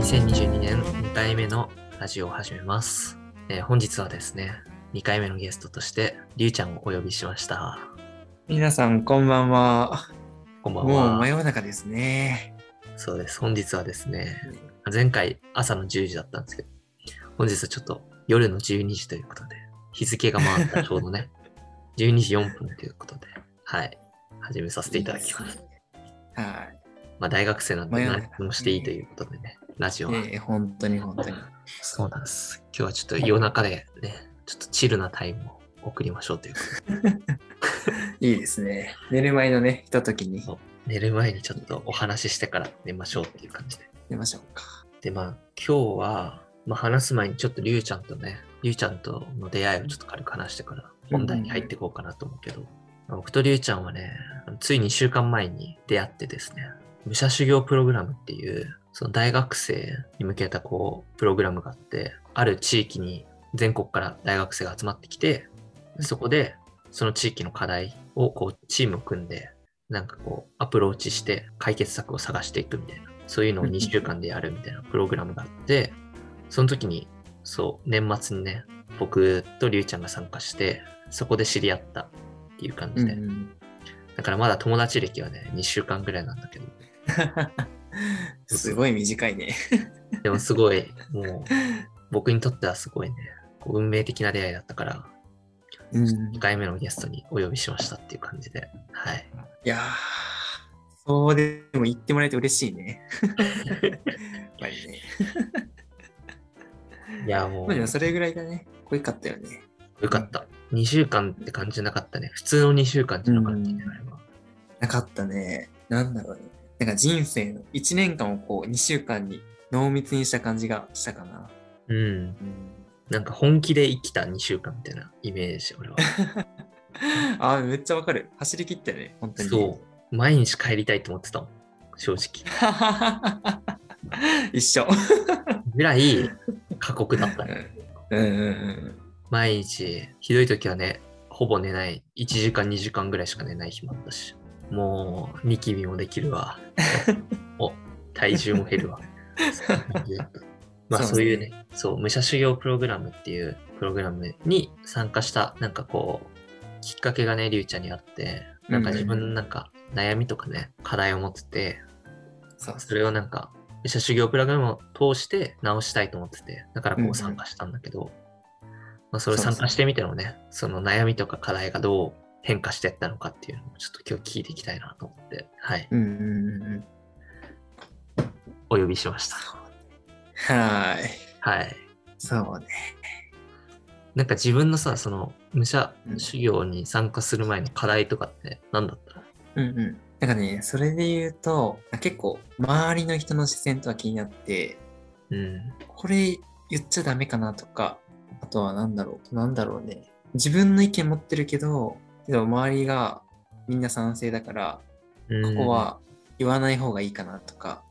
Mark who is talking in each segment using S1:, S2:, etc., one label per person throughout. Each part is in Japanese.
S1: 2022年2回目のラジオを始めます。えー本日はですね、2回目のゲストとして、りゅうちゃんをお呼びしました。
S2: 皆さん、こんばんは。
S1: こんばん
S2: もう真
S1: は。
S2: 夜中ですね。
S1: そうです。本日はですね、前回朝の10時だったんですけど、本日はちょっと夜の12時ということで、日付が回ったちょうどね、12時4分ということで、はい、始めさせていただきます。
S2: はい。
S1: まあ大学生なんで何もしていいということでね、ラジオは。
S2: ええ本当に本当に。
S1: そうなんです。今日はちょっと夜中でね、ちょっとチルなタイムを送りましょうという
S2: いいですね。寝る前のね、ひとときに
S1: 寝る前にちょっとお話ししてから寝ましょうっていう感じで。
S2: 寝ましょうか。
S1: で、まあ今日は、まあ、話す前にちょっとりゅうちゃんとね、りゅうちゃんとの出会いをちょっと軽く話してから本題に入っていこうかなと思うけど、まあ僕とりゅうちゃんはね、つい2週間前に出会ってですね、武者修行プログラムっていう、その大学生に向けたこう、プログラムがあって、ある地域に全国から大学生が集まってきて、そこでその地域の課題をこうチームを組んで、なんかこうアプローチして解決策を探していくみたいな、そういうのを2週間でやるみたいなプログラムがあって、その時に、そう、年末にね、僕とりゅうちゃんが参加して、そこで知り合ったっていう感じで、
S2: ん。
S1: だからまだ友達歴はね、2週間ぐらいなんだけど、
S2: すごい短いね。
S1: でもすごい、もう、僕にとってはすごいね、運命的な出会いだったから、
S2: うん。
S1: 2回目のゲストにお呼びしましたっていう感じで、はい。
S2: いやー、そうでも言ってもらえて嬉しいね。やっぱりね。
S1: いや、もう、
S2: まあでもそれぐらいがね、濃いかったよね。
S1: よかった。2週間って感じじゃなかったね。普通の2週間じゃなかったね、
S2: うん
S1: あれは。
S2: なかったね。なんだろうね。なんか人生の1年間をこう2週間に濃密にした感じがしたかな。
S1: うん。
S2: うん。
S1: なんか本気で生きた2週間みたいなイメージ、俺は。
S2: あーめっちゃわかる。走り切ったよね、本当に。
S1: そう。毎日帰りたいと思ってたもん。正直。
S2: 一緒。
S1: ぐらい過酷だった
S2: う
S1: ね。
S2: んうんうん
S1: 毎日、ひどい時はね、ほぼ寝ない。1時間、2時間ぐらいしか寝ない日もあったし。もう、ニキビもできるわ。お、体重も減るわ。まあ
S2: そう
S1: いうね、そう、武者修行プログラムっていうプログラムに参加した、なんかこう、きっかけがね、りゅうちゃんにあって、なんか自分のなんか悩みとかね、課題を持ってて、
S2: そ
S1: れをなんか、武者修行プログラムを通して直したいと思ってて、だからこ
S2: う
S1: 参加したんだけど、まあそれ参加してみてのね、その悩みとか課題がどう変化していったのかっていうのをちょっと今日聞いていきたいなと思って、はい、
S2: うんうんうんうん。
S1: お呼びしました。
S2: はーい。
S1: はい。
S2: そうね。
S1: なんか自分のさ、その武者修行に参加する前の課題とかって何だった？
S2: うんうん。なんかね、それで言うと、結構、周りの人の視線とは気になって、
S1: うん。
S2: これ言っちゃダメかなとか、あとはなんだろう、なんだろうね。自分の意見持ってるけど、けど周りがみんな賛成だから、
S1: うん
S2: ここ、は言わない方がいいかなとか、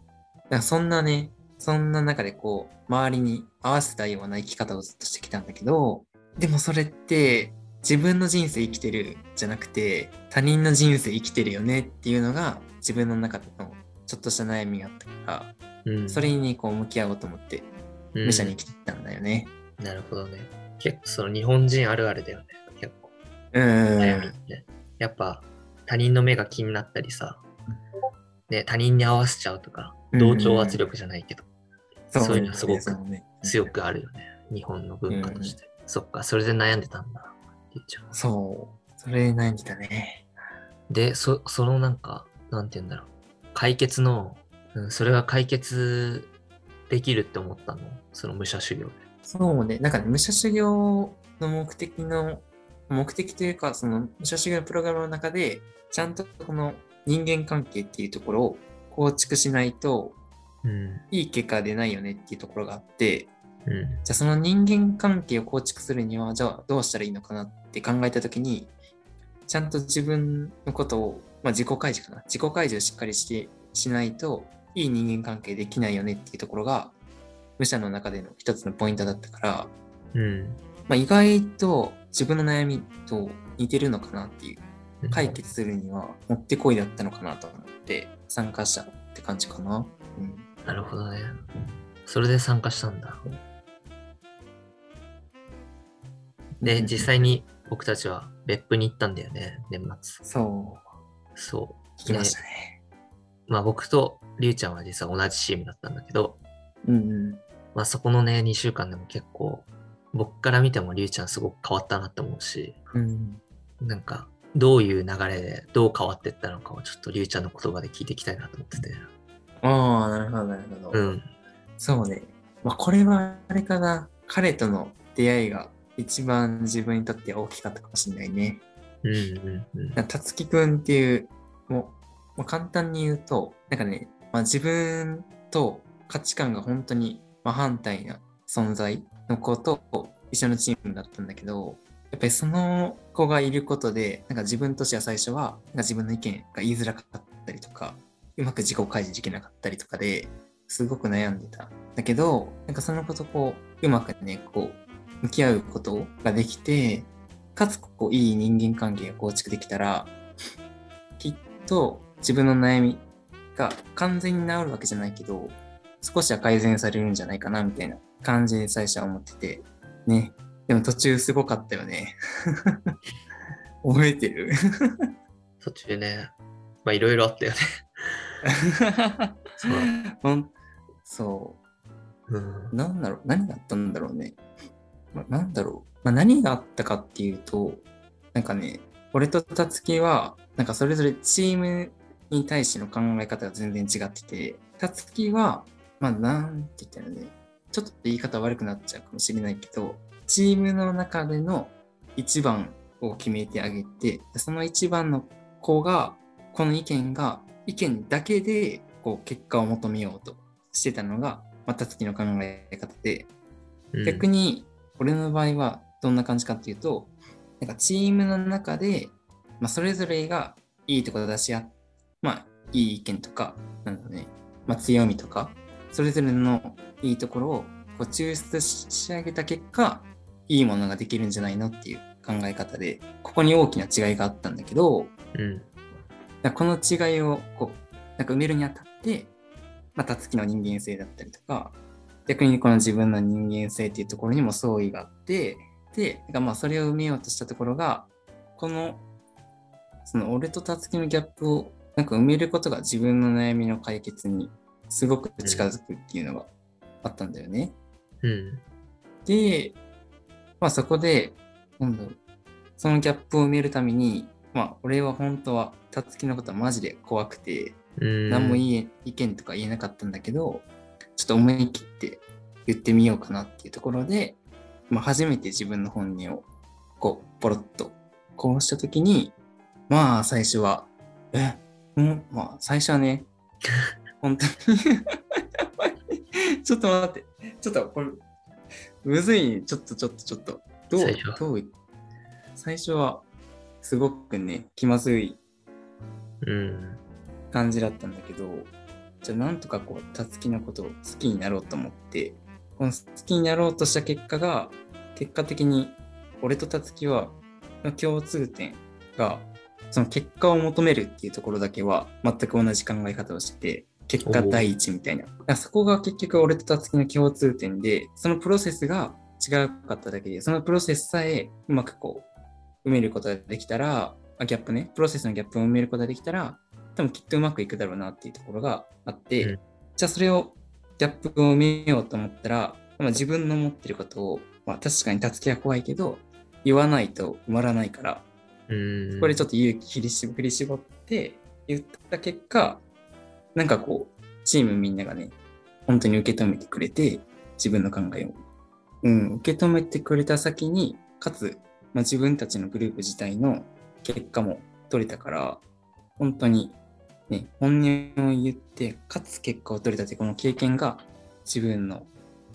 S2: なんかそんなね、そんな中でこう、周りに合わせたような生き方をずっとしてきたんだけど、でもそれって自分の人生生きてるじゃなくて、他人の人生生きてるよねっていうのが自分の中でのちょっとした悩みがあったから、
S1: うん、
S2: それにこう向き合おうと思って、
S1: うん
S2: 武者に来たんだよね。
S1: なるほどね。結構その日本人あるあるだよね。
S2: うん。
S1: やっぱ他人の目が気になったりさ、ね、他人に合わせちゃうとか、同調圧力じゃないけど、そういうのすごく強くあるよね。日本の文化として。そっか、それで悩んでたんだ。りちゃんは
S2: そう。それ悩んでたね。
S1: で、そ、そのなんか、なんて言うんだろう。解決の、うん、それが解決できるって思ったの？その武者修行で。
S2: そうね、なんかね、武者修行の目的の、目的というか、その武者修行のプログラムの中で、ちゃんとこの人間関係っていうところを構築しないと、
S1: うん。
S2: いい結果が出ないよねっていうところがあって、
S1: うん。
S2: じゃあその人間関係を構築するには、じゃあどうしたらいいのかなって考えたときに、ちゃんと自分のことを、まあ自己開示かな。自己開示をしっかりして、しないと、いい人間関係できないよねっていうところが、武者の中での一つのポイントだったから、
S1: うん。
S2: まあ、意外と自分の悩みと似てるのかなっていう、
S1: うん
S2: 解決するにはもってこいだったのかなと思って参加したって感じかな。うん。
S1: なるほどね。それで参加したんだ。で、
S2: うん
S1: 実際に僕たちは別府に行ったんだよね、年末。
S2: そう。
S1: そう。
S2: 聞きましたね。
S1: まあ僕とりゅうちゃんは実は同じチームだったんだけど、
S2: うんうん。
S1: まあそこのね、2週間でも結構、僕から見てもりゅうちゃんすごく変わったなって思うし、
S2: うん。
S1: なんか、どういう流れでどう変わっていったのかをちょっとりゅうちゃんの言葉で聞いていきたいなと思ってて。
S2: ああ、なるほど、なるほど。
S1: うん。
S2: そうね。まあ、これはあれかな。彼との出会いが一番自分にとって大きかったかもしれないね。
S1: うんうんうん。
S2: たつきくんっていう、もう、もう簡単に言うと、なんかね、まあ、自分と価値観が本当に真反対な存在の子と一緒のチームだったんだけど、やっぱりその子がいることで、なんか自分としては最初は、なんか自分の意見が言いづらかったりとか、うまく自己開示できなかったりとかで、すごく悩んでた。だけど、なんかその子とこう、うまくね、こう、向き合うことができて、かつこういい人間関係が構築できたら、きっと自分の悩みが完全に治るわけじゃないけど、少しは改善されるんじゃないかなみたいな感じで最初は思ってて、ね。でも途中すごかったよね。覚えてる？
S1: 途中ね、まあいろいろあったよね。そう
S2: そう。
S1: うん。
S2: なんだろう、何があったんだろうね。まなんだろう。まあ、何があったかっていうと、なんかね、俺とたつきは、なんかそれぞれチームに対しての考え方が全然違ってて、たつきは、まあ、なんて言ったらね、ちょっと言い方悪くなっちゃうかもしれないけど、チームの中での一番を決めてあげて、その一番の子が、この意見が、意見だけで、こう、結果を求めようとしてたのが、また月の考え方で、
S1: うん。
S2: 逆に俺の場合はどんな感じかっていうと、なんかチームの中で、まあ、それぞれがいいところを出し合っまあ、いい意見とか、なんだね、まあ、強みとか、それぞれのいいところをこう抽出し上げた結果、いいものができるんじゃないのっていう考え方で、ここに大きな違いがあったんだけど、
S1: うん。
S2: だこの違いをこうなんか埋めるにあたって、また月の人間性だったりとか、逆にこの自分の人間性っていうところにも相違があって、で、まあそれを埋めようとしたところが、この、その俺とたつきのギャップをなんか埋めることが自分の悩みの解決にすごく近づくっていうのがあったんだよね。
S1: うん。
S2: で、まあそこで、なんだろう、そのギャップを埋めるために、まあ俺は本当は、たつきのことはマジで怖くて、
S1: うん。
S2: 何もいい意見とか言えなかったんだけど、ちょっと思い切って言ってみようかなっていうところで、まあ初めて自分の本音を、こう、ポロッと、こうしたときに、まあ最初は、え、うん、まあ最初はね、本当に。ちょっと待って、ちょっとこれ、むずい、ちょっとちょっとちょっと、どう
S1: 最初は、
S2: どうい、最初は、すごくね、気まずい。
S1: うん。
S2: 感じだったんだけど、じゃあなんとかこう、たつきのことを好きになろうと思って、この好きになろうとした結果が、結果的に、俺とたつきは、の共通点が、その結果を求めるっていうところだけは、全く同じ考え方をしてて、結果第一みたいな。そこが結局俺とたつきの共通点で、そのプロセスが違かっただけで、そのプロセスさえうまくこう、埋めることができたら、あギャップね、プロセスのギャップを埋めることができたら、多分きっとうまくいくだろうなっていうところがあって、
S1: うん
S2: じゃあそれを、ギャップを埋めようと思ったら、まあ、自分の持ってることを、まあ、確かにたつきは怖いけど、言わないと埋まらないから、
S1: うん。
S2: これちょっと勇気振り絞って言った結果、なんかこう、チームみんながね、本当に受け止めてくれて、自分の考えを。うん、受け止めてくれた先に、かつ、まあ、自分たちのグループ自体の結果も取れたから、本当に、ね、本音を言って、かつ結果を取れたってこの経験が、自分の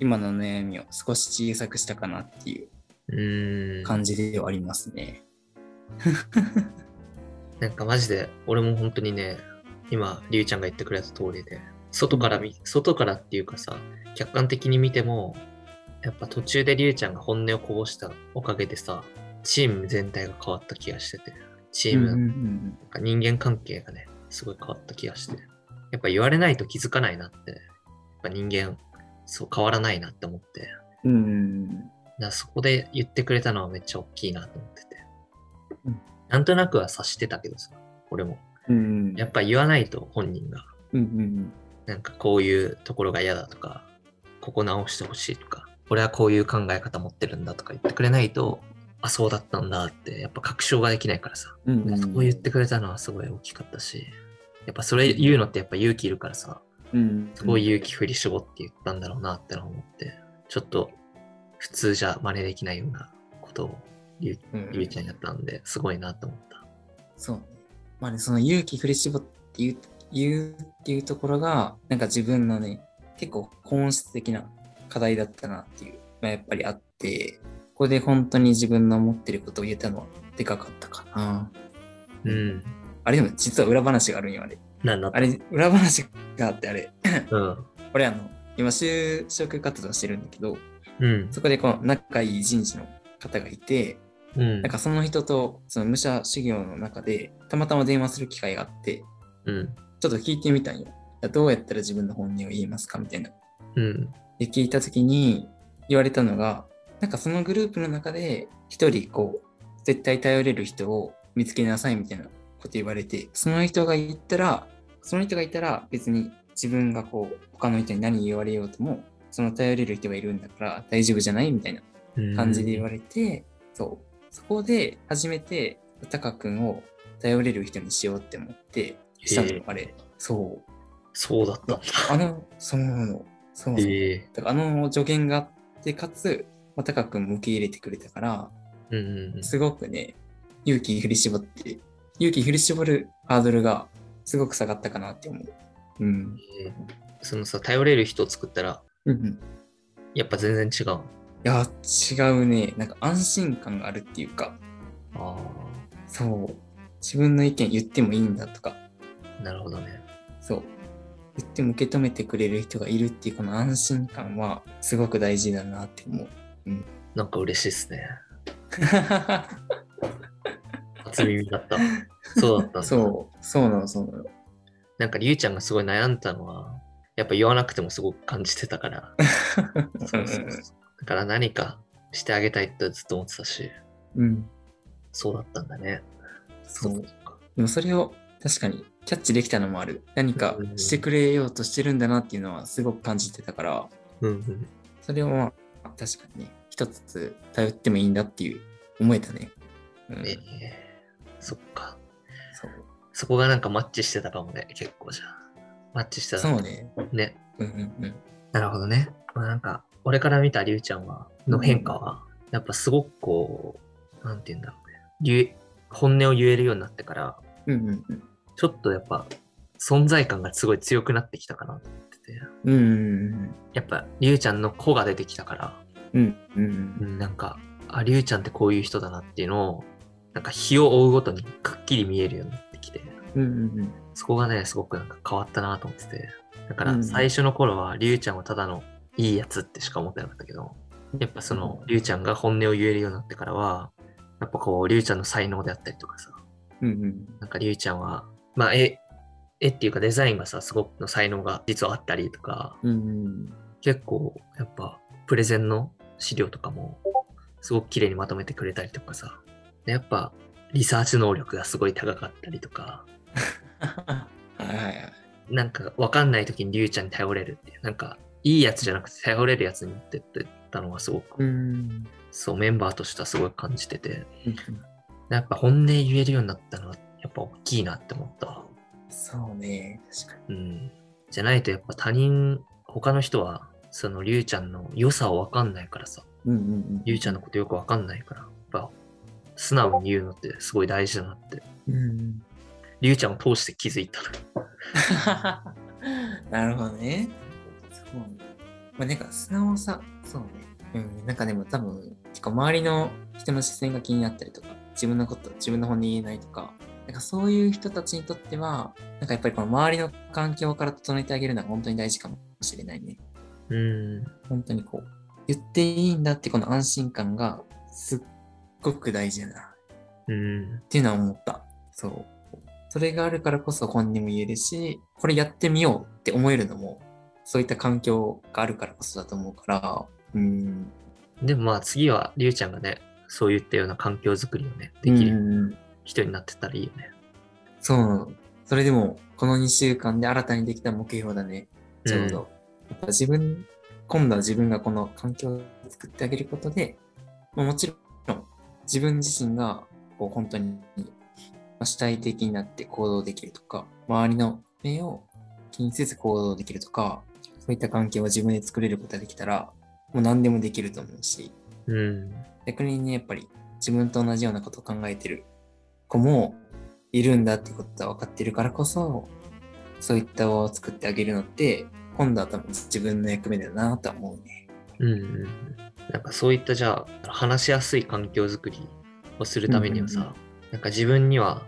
S2: 今の悩みを少し小さくしたかなっていう
S1: うん。
S2: 感じではありますね。
S1: なんかマジで、俺も本当にね、今、りゅうちゃんが言ってくれた通りで、外から見、外からっていうかさ、客観的に見ても、やっぱ途中でりゅうちゃんが本音をこぼしたおかげでさ、チーム全体が変わった気がしてて、チームの
S2: うんうんうん
S1: なんか人間関係がね、すごい変わった気がして、やっぱ言われないと気づかないなって、やっぱ人間、そう変わらないなって思って。
S2: うん。
S1: だそこで言ってくれたのはめっちゃ大きいなと思ってて。
S2: うん
S1: なんとなくは察してたけどさ、俺も。
S2: うん。
S1: やっぱ言わないと本人が、
S2: うんうん
S1: なんかこういうところが嫌だとか、ここ直してほしいとか、俺はこういう考え方持ってるんだとか言ってくれないと、あ、そうだったんだって、やっぱ確証ができないからさ。
S2: うん。うん。
S1: そう言ってくれたのはすごい大きかったし、やっぱそれ言うのってやっぱ勇気いるからさ、
S2: うん。
S1: すごい勇気振り絞って言ったんだろうなって思って、ちょっと普通じゃ真似できないようなことをゆう
S2: うん
S1: ゆうちゃんやったんで、すごいなと思った。
S2: そうね。まあね、その勇気振り絞って言う言うっていうところが、なんか自分のね、結構本質的な課題だったなっていう、まあ、やっぱりあって、ここで本当に自分の思ってることを言えたのはでかかったかな。
S1: うん。
S2: あれでも実は裏話があるんよ、あれ。
S1: なんだ
S2: あれ、裏話があって、あれ。
S1: うん。
S2: 俺あの、今就職活動してるんだけど、
S1: うん。
S2: そこでこの仲いい人事の方がいて、
S1: うん
S2: なん。かその人とその武者修行の中でたまたま電話する機会があって、
S1: うん。
S2: ちょっと聞いてみたんよ。どうやったら自分の本音を言えますかみたいな。
S1: うん。
S2: で、聞いたときに言われたのが、なんかそのグループの中で一人こう、絶対頼れる人を見つけなさいみたいなこと言われて、その人が言ったら、その人がいたら別に自分がこう、他の人に何言われようとも、その頼れる人がいるんだから大丈夫じゃないみたいな
S1: うん。
S2: 感じで言われて、そう。そこで初めて、タカ君を頼れる人にしようって思って、したのあれ。そう。
S1: そうだったんだ。
S2: あの、そのもの、そうだからあの助言があって、かつ、まあ、タカ君も受け入れてくれたから、
S1: うんうんうん。
S2: すごくね、勇気振り絞って、勇気振り絞るハードルがすごく下がったかなって思う。うん。
S1: ええそのさ、頼れる人を作ったら、
S2: うんうん。
S1: やっぱ全然違う。
S2: いや、違うね。なんか安心感があるっていうか、
S1: あ
S2: そう。自分の意見言ってもいいんだとか、
S1: あ、なるほどね。
S2: そう。言っても受け止めてくれる人がいるっていうこの安心感はすごく大事だなって思う。
S1: なんか嬉しいっすね。初耳だった。そうだったんだ。
S2: そう、そうなの、そうなの。
S1: なんか、りゅうちゃんがすごい悩んだのは、やっぱ言わなくてもすごく感じてたから。そうそうそうだから何かしてあげたいってずっと思ってたし、
S2: うん。
S1: そうだったんだね。
S2: そう。でもそれを確かにキャッチできたのもある。何かしてくれようとしてるんだなっていうのはすごく感じてたから、
S1: うんうん。
S2: それをまあ確かにね、一つ頼ってもいいんだっていう思えたね。うん、
S1: ええそっか。
S2: そう。
S1: そこがなんかマッチしてたかもね、結構じゃあ。マッチした
S2: そうね。
S1: ね。
S2: うんうんうん。
S1: なるほどね。まあなんか、俺から見たりゅうちゃんは、の変化は、やっぱすごくこう、なんて言うんだろうね。本音を言えるようになってから、
S2: うんうんうん。
S1: ちょっとやっぱ、存在感がすごい強くなってきたかなと思ってて。
S2: うんうん
S1: やっぱ、りゅうちゃんの子が出てきたから、
S2: うん。うんうん
S1: うん、なんか、あ、りゅうちゃんってこういう人だなっていうのを、なんか日を追うごとにくっきり見えるようになってきて、
S2: うん。うんうんうん。
S1: そこがね、すごくなんか変わったなと思ってて。だか
S2: うん
S1: ら最初の頃は、りゅうちゃんはただのいいやつってしか思ってなかったけど、やっぱその、りゅうちゃんが本音を言えるようになってからは、やっぱこう、りゅうちゃんの才能であったりとかさ、
S2: うんうん。
S1: なんかりゅうちゃんは、まあ、絵、絵っていうかデザインがさ、すごくの才能が実はあったりとか、
S2: うんうん。
S1: 結構、やっぱ、プレゼンの資料とかも、すごく綺麗にまとめてくれたりとかさ、でやっぱ、リサーチ能力がすごい高かったりとか、
S2: はいはいはい。
S1: なんかわかんない時にりゅうちゃんに頼れるっていう、なんかいいやつじゃなくて頼れるやつになってってたのがすごく、
S2: うん。
S1: そうメンバーとしてはすごい感じてて、
S2: うん
S1: やっぱ本音言えるようになったのはやっぱ大きいなって思った。
S2: そうね。確か
S1: うん。じゃないとやっぱ他人、他の人はそのりゅうちゃんの良さをわかんないからさ、
S2: に。うんうんうん。
S1: りゅうちゃんのことよくわかんないから、やっぱ素直に言うのってすごい大事だなって、
S2: うん。
S1: りゅうちゃんを通して気づいたの。
S2: なるほどね。そうね。まあなんか素直さ、そうね。うん。なんかでも多分、結構周りの人の視線が気になったりとか、自分のこと、自分の本音言えないとか、なんかそういう人たちにとっては、なんかやっぱりこの周りの環境から整えてあげるのは本当に大事かもしれないね。
S1: うん。
S2: 本当にこう、言っていいんだってこの安心感がすっごく大事だな
S1: うん。
S2: っていうのは思った。そう。それがあるからこそ本音も言えるし、これやってみようって思えるのもそういった環境があるからこそだと思うから、うん。
S1: でもまあ次はりゅうちゃんがね、そういったような環境づくりをね、できる
S2: うん
S1: 人になってったらいいよね。
S2: そうなの。それでも、この2週間で新たにできた目標だね。ちょうど。やっぱ自分、今度は自分がこの環境を作ってあげることで、まあ、もちろん自分自身がこう本当にまあ主体的になって行動できるとか、周りの目を気にせず行動できるとか、そういった環境を自分で作れることができたら、もう何でもできると思うし、
S1: うん。
S2: 逆にね、やっぱり自分と同じようなことを考えてる子もいるんだってことは分かってるからこそ、そういった輪を作ってあげるのって、今度は多分自分の役目だなとは思うね。
S1: うんうんうん。なんかそういったじゃあ、話しやすい環境づくりをするためにはさ、
S2: うんうんう
S1: なんか自分には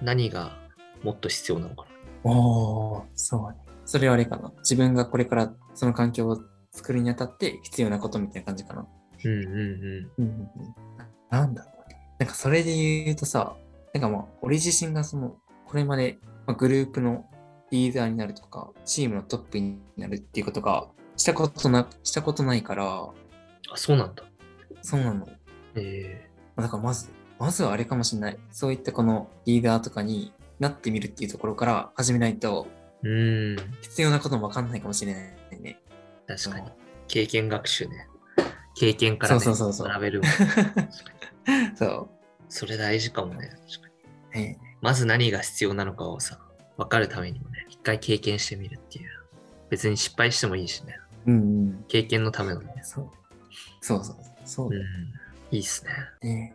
S1: 何がもっと必要なのかな。
S2: おー、そうね。それはあれかな。自分がこれからその環境を作るにあたって必要なことみたいな感じかな。
S1: うんうんうん。
S2: うんうんうん。なんだろうね。なんかそれで言うとさ、なんかまあ、俺自身がその、これまで、まあ、グループのリーダーになるとか、チームのトップになるっていうことが、したことな、したことないから、
S1: あ、そうなんだ。
S2: そうなの。
S1: え
S2: だからまず、まずはあれかもしれない。そういったこのリーダーとかになってみるっていうところから始めないと、
S1: ー、うん。
S2: 必要なこともわかんないかもしれないね。
S1: 確かに。経験学習ね。経験から、ね、
S2: そうそうそうそう
S1: 学べるもん。確かに
S2: そ
S1: それ大事かもね。確かにまず何が必要なのかをさ、分かるためにもね、一回経験してみるっていう。別に失敗してもいいしね。
S2: うんうん。
S1: 経験のためのね。
S2: そう。そうそう。そう
S1: うん。いいっすね。
S2: ね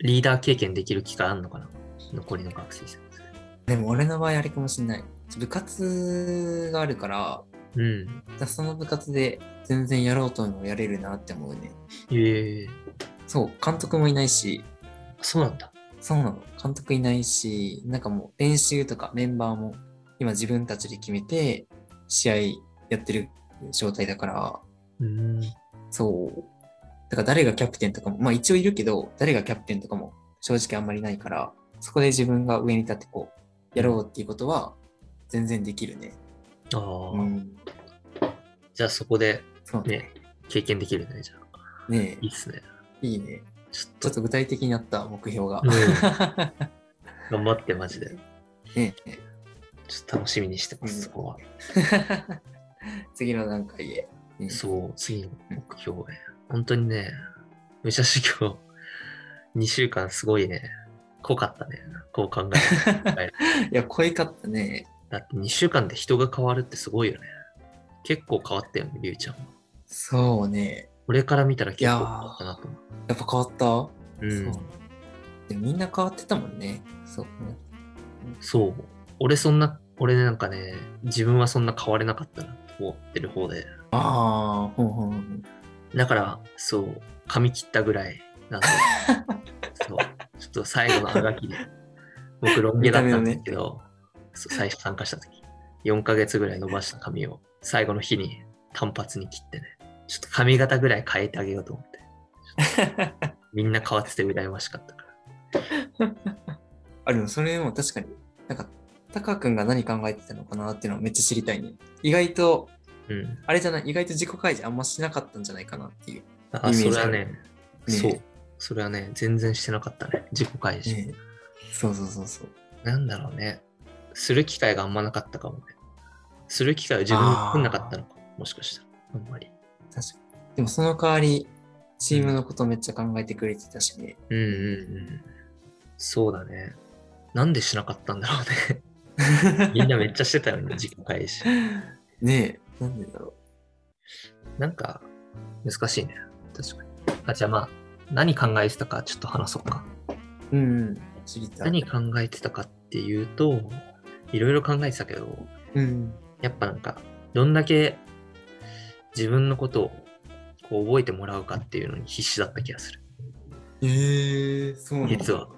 S1: リーダー経験できる機会あんのかな？残りの学生生活
S2: でも俺の場合あれかもしれない。部活があるから、
S1: うん。
S2: その部活で全然やろうともやれるなって思うね。
S1: ええ
S2: そう、監督もいないし、
S1: そうなんだ。
S2: そうなの。監督いないし、なんかもう練習とかメンバーも今自分たちで決めて試合やってる状態だから、
S1: うん。
S2: そう。だから誰がキャプテンとかも、まあ一応いるけど、誰がキャプテンとかも正直あんまりないから、そこで自分が上に立ってこう、やろうっていうことは全然できるね。
S1: ああ、
S2: うん。
S1: じゃあそこで
S2: ね。
S1: ね、経験できるね。じゃあ。
S2: ね
S1: いいっすね。
S2: え、いいね。
S1: ちょっと
S2: ちょっと具体的になった目標が。
S1: うん 頑張って、マジで。
S2: ねえ
S1: ちょっと楽しみにしてます、
S2: うん
S1: そこは。
S2: 次の段階へ。ね
S1: そう、次の目標へ。本当にね、武者修行、2週間すごいね、濃かったね。こう考え
S2: いや、濃いかったね。
S1: だって2週間で人が変わるってすごいよね。結構変わったよね、りゅうちゃんは。
S2: そうね。
S1: 俺から見たら結構変わったなと思う。
S2: やっぱ変わった、
S1: うん
S2: そう。でもみんな変わってたもんね。そうね。
S1: そう。俺そんな、俺なんかね、自分はそんな変われなかったなと思ってる方で。
S2: ああ、ほんほんほん。
S1: だから、そう、髪切ったぐらいなんで、そう、ちょっと最後のあがきで、僕ロン毛だったんですけど、最初参加した時、4ヶ月ぐらい伸ばした髪を最後の日に単発に切ってね、ちょっと髪型ぐらい変えてあげようと思って、みんな変わってて羨ましかったから。
S2: あ、でもそれも確かに、なんか、タカ君が何考えてたのかなっていうのはめっちゃ知りたいね。意外と、
S1: うん。
S2: あれじゃない、意外と自己開示あんましなかったんじゃないかなっていう。
S1: あ、
S2: イメージある
S1: それはね、
S2: ね
S1: そう。それはね、全然してなかったね。自己開示。
S2: ねそうそうそうそう。
S1: なんだろうね。する機会があんまなかったかもね。する機会を自分で作んなかったのかもしかしたら。あんまり。
S2: 確かに。でもその代わり、チームのことめっちゃ考えてくれてたしね。
S1: うんうんうん。そうだね。なんでしなかったんだろうね。みんなめっちゃしてたよね、自己開示。
S2: ねえ、なんでだろ
S1: なんか、難しいね。確かに。あ、じゃあまあ、何考えてたかちょっと話そうか。
S2: う。うんうん。
S1: 何考えてたかっていうと、いろいろ考えてたけど、
S2: うん。
S1: やっぱなんか、どんだけ自分のことをこう覚えてもらうかっていうのに必死だった気がする。
S2: ええそうなんだ
S1: 実は。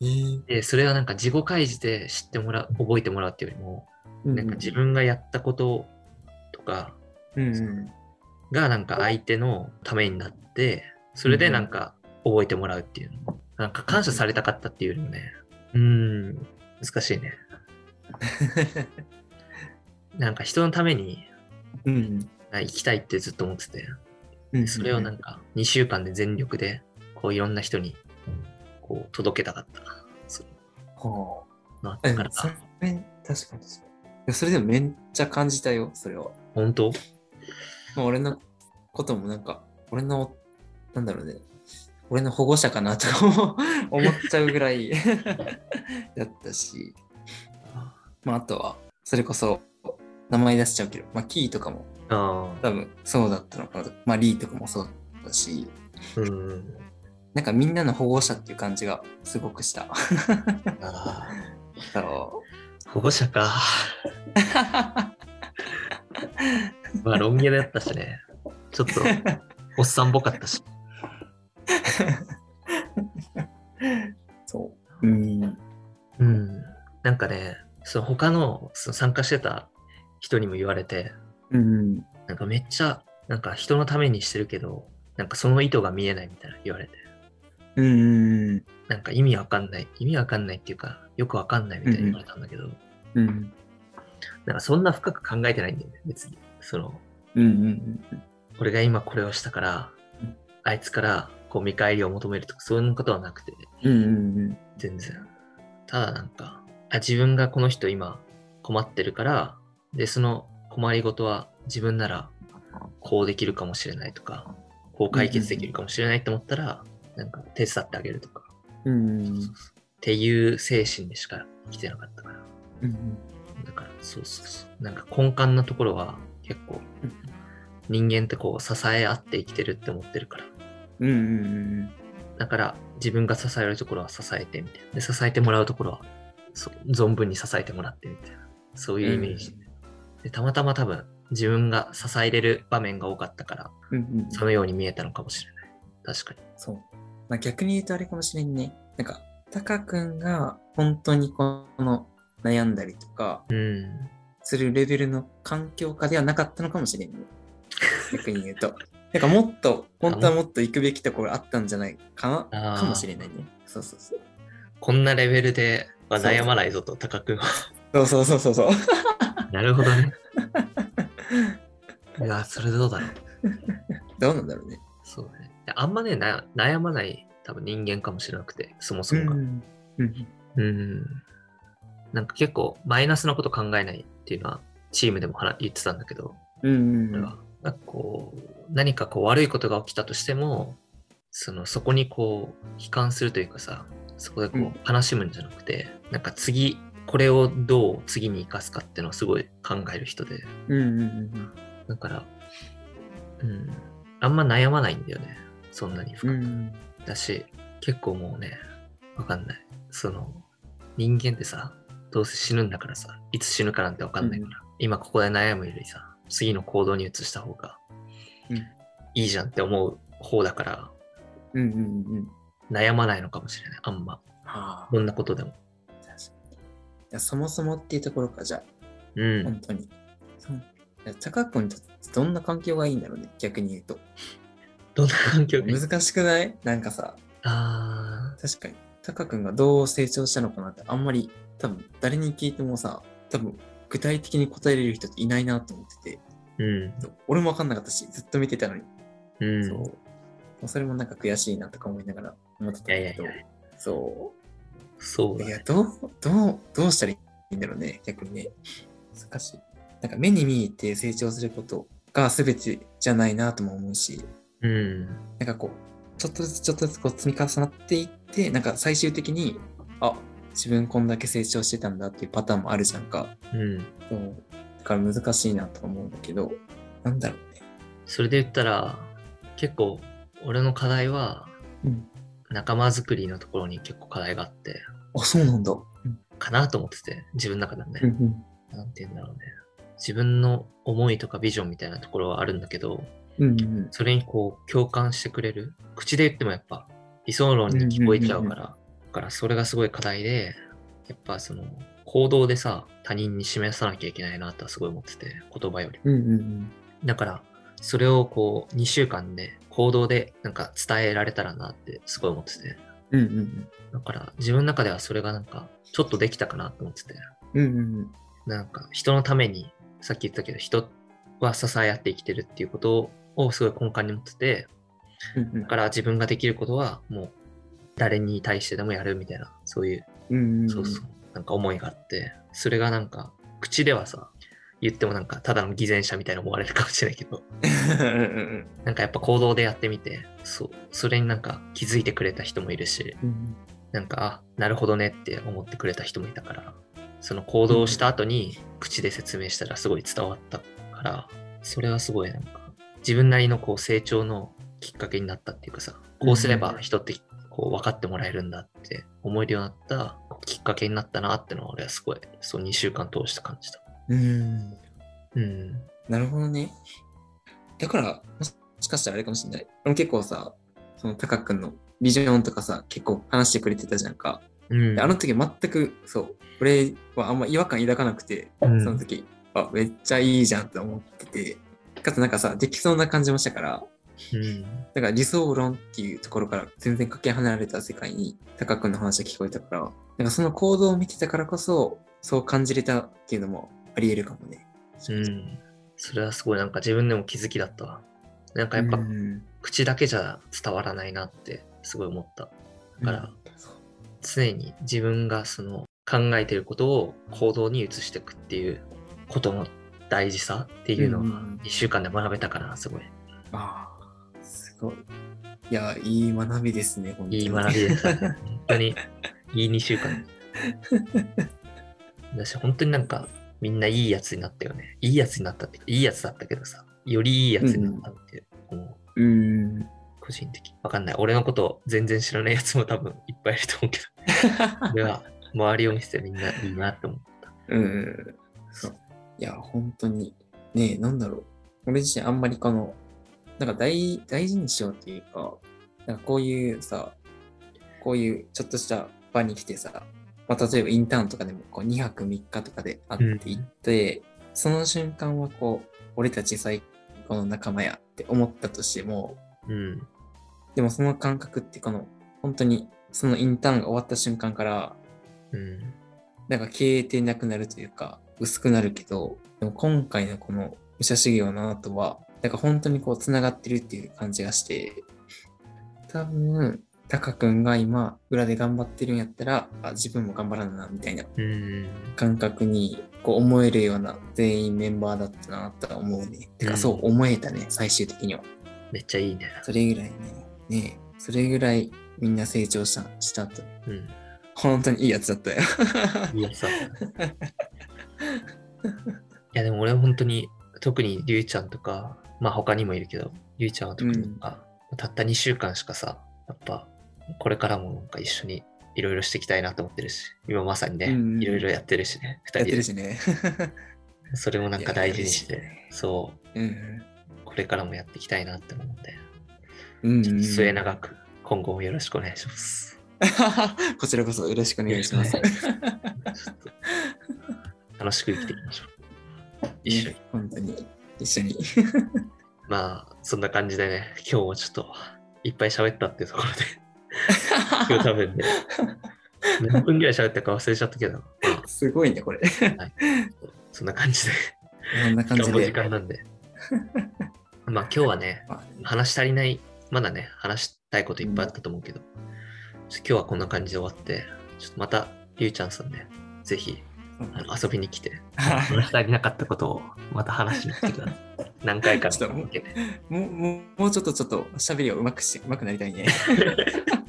S2: えー
S1: で、それはなんか自己開示で知ってもらう、覚えてもらうっていうよりも、なんか自分がやったこととか
S2: うんうん。
S1: がなんか相手のためになって、それでなんか覚えてもらうっていうの。なんか感謝されたかったっていうよりもね、うーん、難しいね。なんか人のために
S2: うん。
S1: あ行きたいってずっと思ってて、
S2: うん。
S1: それをなんか2週間で全力で、こういろんな人に、こう届けたかった。そう
S2: ほ
S1: まあ、
S2: う。え
S1: だから、
S2: それ、確かにそれでもめっちゃ感じたよ、それは。
S1: 本当？
S2: まあ、俺のこともなんか、俺の、なんだろうね、俺の保護者かなと思っちゃうぐらい だったし、まあ、あとは、それこそ、名前出しちゃうけど、まあ、キーとかも
S1: あ
S2: 多分そうだったのかなと。まあ、リーとかもそうだし、
S1: あ、うん。
S2: なんかみんなの保護者っていう感じがすごくした。
S1: あ
S2: そ
S1: ー保護者か。
S2: う。
S1: まあ、ロン毛だったしね。ちょっと、おっさんっぽかったし。
S2: そう。うん。
S1: うん。なんかね、その他のその参加してた人にも言われて、
S2: うん。
S1: なんかめっちゃ、なんか人のためにしてるけど、なんかその意図が見えないみたいな言われて、
S2: うん。
S1: なんか意味わかんない、意味わかんないっていうか、よくわかんないみたいに言われたんだけど、
S2: うん。
S1: なんかそんな深く考えてないんだよね、別に。その、
S2: うん。うん。
S1: 俺が今これをしたから
S2: うん、
S1: あいつからこう見返りを求めるとか、そういうことはなくて、
S2: うん。うん。
S1: 全然。ただなんか、あ自分がこの人今困ってるから、で、その困りごとは自分ならこうできるかもしれないとか、こう解決できるかもしれないと思ったら、なんか手伝ってあげるとか、
S2: うん。
S1: っていう精神でしか生きてなかったから。
S2: うん。
S1: だから、そうそうそう。なんか根幹なところは結構人間ってこう支え合って生きてるって思ってるから。
S2: うん。うん。
S1: だから自分が支えるところは支えてみたいな。で、支えてもらうところは存分に支えてもらってみたいな。そういうイメージ。で、たまたま多分自分が支えれる場面が多かったから、
S2: うん。
S1: そのように見えたのかもしれない。確かに。
S2: そう。まあ、逆に言うとあれかもしれんね。なんか、タカ君が本当にこの悩んだりとか
S1: うん。
S2: するレベルの環境下ではなかったのかもしれんね。逆に言うと。なんかもっと、本当はもっと行くべきところあったんじゃないかなかもしれないね。そうそうそう。
S1: こんなレベルでは悩まないぞと、高くんは。
S2: そうそうそうそうそう。
S1: なるほどね。いや、それどうだろう。
S2: どうなんだろうね。
S1: そうね。あんまね、な悩まない多分人間かもしれなくて、そもそもが。
S2: うん。うん。
S1: うん。なんか結構マイナスなこと考えないっていうのはチームでも話言ってたんだけど、
S2: うん。
S1: なんかこう、何かこう悪いことが起きたとしても、そのそこにこう悲観するというかさ、そこでこ
S2: うん
S1: う悲しむんじゃなくて、なんか次、これをどう次に生かすかっていうのをすごい考える人で、
S2: うん。うん。
S1: だから、うん、あんま悩まないんだよね。そんなに深く。
S2: うん。
S1: だし、結構もうね、わかんない。その、人間ってさ、どうせ死ぬんだからさ、いつ死ぬかなんてわかんないから、今ここで悩むよりさ、次の行動に移した方が
S2: うん
S1: いいじゃんって思う方だから、
S2: うん。うん。うん。
S1: 悩まないのかもしれない。あんま。
S2: はあ。
S1: どんなことでも。
S2: そもそもっていうところか、じゃあ。
S1: うん。
S2: 本当に。そう。いや高君とどんな環境がいいんだろうね、逆に言うと。
S1: どんな環境？
S2: 難しくない？なんかさ、
S1: あ
S2: 確かに。高君がどう成長したのかなって、あんまり多分誰に聞いてもさ、多分具体的に答えれる人っていないなと思ってて、
S1: ー。うん。
S2: 俺もわかんなかったし、ずっと見てたのに。
S1: うん。
S2: そう。それもなんか悔しいなとか思いながら思ってたんそ。
S1: そううだね。
S2: いや、どう、どう、どうしたらいいんだろうね、逆にね。難しい。なんか目に見えて成長することが全てじゃないなとも思うし、
S1: うん。
S2: なんかこう、ちょっとずつちょっとずつこう積み重なっていって、なんか最終的に、あ、自分こんだけ成長してたんだっていうパターンもあるじゃんか。
S1: うん。
S2: そう。だから難しいなと思うんだけど、なんだろうね。
S1: それで言ったら、結構、俺の課題は、
S2: うん
S1: 仲間づくりのところに結構課題があって、
S2: あ、そうなんだ。うん
S1: かなと思ってて、自分の中ではね。
S2: うん
S1: なんて言うんだろうね。自分の思いとかビジョンみたいなところはあるんだけど、
S2: うんうん
S1: それにこう共感してくれる。口で言ってもやっぱ理想論に聞こえちゃうから、だからそれがすごい課題で、やっぱその行動でさ、他人に示さなきゃいけないなとはすごい思ってて、言葉より。
S2: うんうんうん
S1: だから、それをこう2週間で行動でなんか伝えられたらなってすごい思ってて。
S2: うんうん
S1: だから自分の中ではそれがなんかちょっとできたかなと思ってて。
S2: うんうん
S1: なんか人のために、さっき言ったけど人は支え合って生きてるっていうことをすごい根幹に持ってて、
S2: うん
S1: だから自分ができることはもう誰に対してでもやるみたいな、そういう、
S2: うん。
S1: そうそう、なんか思いがあって、それがなんか口ではさ、言ってもなんかただの偽善者みたいな思われるかもしれないけど、なんかやっぱ行動でやってみて、そう、それになんか気づいてくれた人もいるし、
S2: うん。
S1: なんか、あ、なるほどねって思ってくれた人もいたから、その行動をした後に口で説明したらすごい伝わったから、それはすごいなんか、自分なりのこう成長のきっかけになったっていうかさ、こうすれば人ってこう分かってもらえるんだって思えるようになったきっかけになったなってのは俺はすごい、そう2週間通して感じた。
S2: うん。
S1: うん。
S2: なるほどね。だから、もしかしたらあれかもしれない。俺も結構さ、そのタカ君のビジョンとかさ、結構話してくれてたじゃんか。
S1: うん。
S2: であの時全く、そう、俺はあんま違和感抱かなくて、
S1: うん
S2: その時、あ、めっちゃいいじゃんって思ってて、かつなんかさ、できそうな感じもしたから、
S1: うん。
S2: だから理想論っていうところから全然かけ離れた世界にタカ君の話が聞こえたから、なんかその行動を見てたからこそ、そう感じれたっていうのもあり得るかもね。
S1: うん。それはすごいなんか自分でも気づきだったわ。なんかやっぱ
S2: うん
S1: 口だけじゃ伝わらないなってすごい思った。だから、常に自分がその考えてることを行動に移していくっていうことの大事さっていうのは
S2: うん
S1: 1週間で学べたからすごい
S2: ああ、すごい。いや、いい学びですね、本当に。
S1: いい学びでしたね。本当にいい2週間。だし本当になんかみんないいやつになったよね。いいやつになったっていいやつだったけどさ、よりいいやつになったって思う。
S2: うん。
S1: 個人的。わかんない。俺のこと全然知らないやつも多分いっぱいいると思うけど。俺は周りを見せてみんないいなって思った。
S2: うん。そう。いや、本当に。ねえ、なんだろう。俺自身あんまりこの、なんか大大事にしようっていうか、なんかこういうさ、こういうちょっとした場に来てさ、まあ、例えばインターンとかでもこう2泊3日とかで会っていって、その瞬間はこう、俺たち最高の仲間やって思ったとしても、
S1: うん。
S2: でもその感覚ってこの、本当にそのインターンが終わった瞬間から、
S1: うん。
S2: なんか消えてなくなるというか、薄くなるけど、でも今回のこの武者修行の後は、なんか本当にこう繋がってるっていう感じがして、多分、タカ君が今、裏で頑張ってるんやったら、あ、自分も頑張らなな、みたいな
S1: うん。
S2: 感覚にこう思えるような全員メンバーだったなとは思うね。てか、
S1: うん
S2: そう思えたね、最終的には。
S1: めっちゃいいね。
S2: それぐらいね、ねえそれぐらいみんな成長した、したと。
S1: うん。
S2: 本当にいいやつだったよ。
S1: いやさ。いやでも俺は本当に、特にりゅうちゃんとか、まあ他にもいるけど、りゅうちゃんは特になんか、たった2週間しかさ、やっぱこれからもなんか一緒にいろいろしていきたいなと思ってるし、今まさにね、
S2: うん
S1: いろいろやってるしね、2人で
S2: やってる。しね。
S1: それもなんか大事にしてそう、
S2: うん。
S1: これからもやっていきたいなって思って、
S2: うん
S1: ちょっと末永く今後もよろしくお願いします。
S2: こちらこそよろしくお願いします。
S1: 楽しく生きていきましょう。一緒に。
S2: ね本当に。一緒に。
S1: まあ、そんな感じでね、今日もちょっといっぱい喋ったっていうところで、今日多分ね、何分ぐらい喋ったか忘れちゃったけど、まあ、
S2: すごいね、これ。
S1: そんな感じで、
S2: こんな感じで
S1: 時。間なんで。まあ今日はね、
S2: ま
S1: 話し足りない、まだね、話したいこといっぱいあったと思うけど、ちょっと今日はこんな感じで終わって、ちょっとまた、りゅうちゃんさんね、ぜひあの遊びに来て、
S2: あ
S1: 話し足りなかったことをまた話しに来てください。何回か
S2: ちょっと
S1: のけね。
S2: もう、もう、もうちょっとちょっと喋りをうまくして、うまくなりたいね。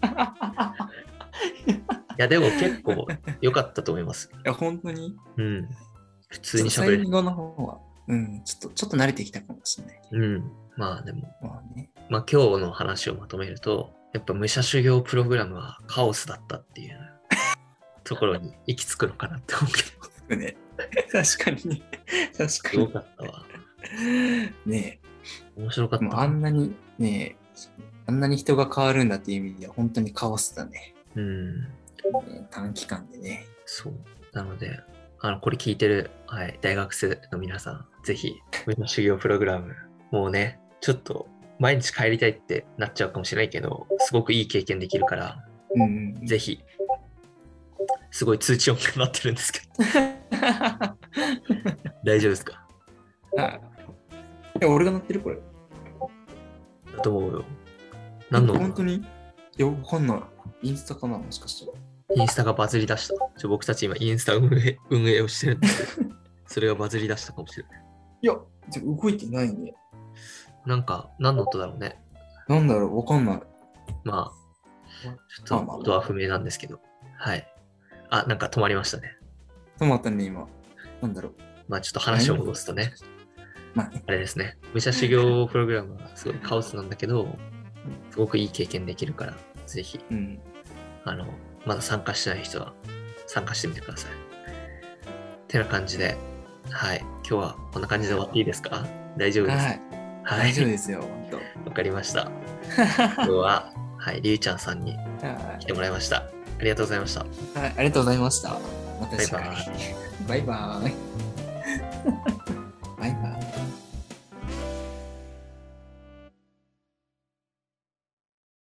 S1: いや、でも結構良かったと思います。
S2: いや、本当に？
S1: うん。普通に喋れる。
S2: と最後の方は、うん、ちょっと、ちょっと慣れてきたかもしれない。
S1: うん。まあでも、
S2: まあね。
S1: まあ今日の話をまとめると、やっぱ武者修行プログラムはカオスだったっていう ところに行き着くのかなって思うけど、
S2: ね。確かにね。確かに。
S1: かったわ。
S2: ね
S1: 面白かった。
S2: あんなに、ねえ、あんなに人が変わるんだっていう意味では、本当にカオスだね。
S1: うん。
S2: ね短期間でね。
S1: そう。なので、あの、これ聞いてる、はい、大学生の皆さん、ぜひ、武者修行プログラム、もうね、ちょっと、毎日帰りたいってなっちゃうかもしれないけど、すごくいい経験できるから、
S2: うん。
S1: ぜひ、すごい通知音が鳴ってるんですけど、大丈夫ですか？
S2: あえ、俺が乗ってるこれ。
S1: だと思うよ。何の？
S2: 本当に？いや、わかんない。インスタかな？もしかしたら。
S1: インスタがバズり出した。ちょ僕たち今インスタ運営運営をしてるんですけど、それがバズり出したかもしれない。
S2: いや、じゃ動いてないね。
S1: なんか、何の音だろうね。
S2: なんだろう、わかんない。
S1: まあ、ちょっと音は不明なんですけど。はい。あ、なんか止まりましたね。
S2: 止まったね、今。なんだろう。
S1: まあちょっと話を戻すとね、
S2: まあね、
S1: あれですね。武者修行プログラムはすごいカオスなんだけど、すごくいい経験できるから、ぜひ、
S2: うん。
S1: あの、まだ参加してない人は参加してみてください。てな感じで、はい。今日はこんな感じで終わっていいですか？大丈夫ですか？
S2: はい。
S1: は
S2: 大丈夫ですよ、ほんと。
S1: わかりました。今日は、はい、りゅうちゃんさんに
S2: は
S1: 来てもらいました。ありがとうございました。
S2: い、はいありがとうございました。また次回
S1: バイバ。
S2: バイバイ。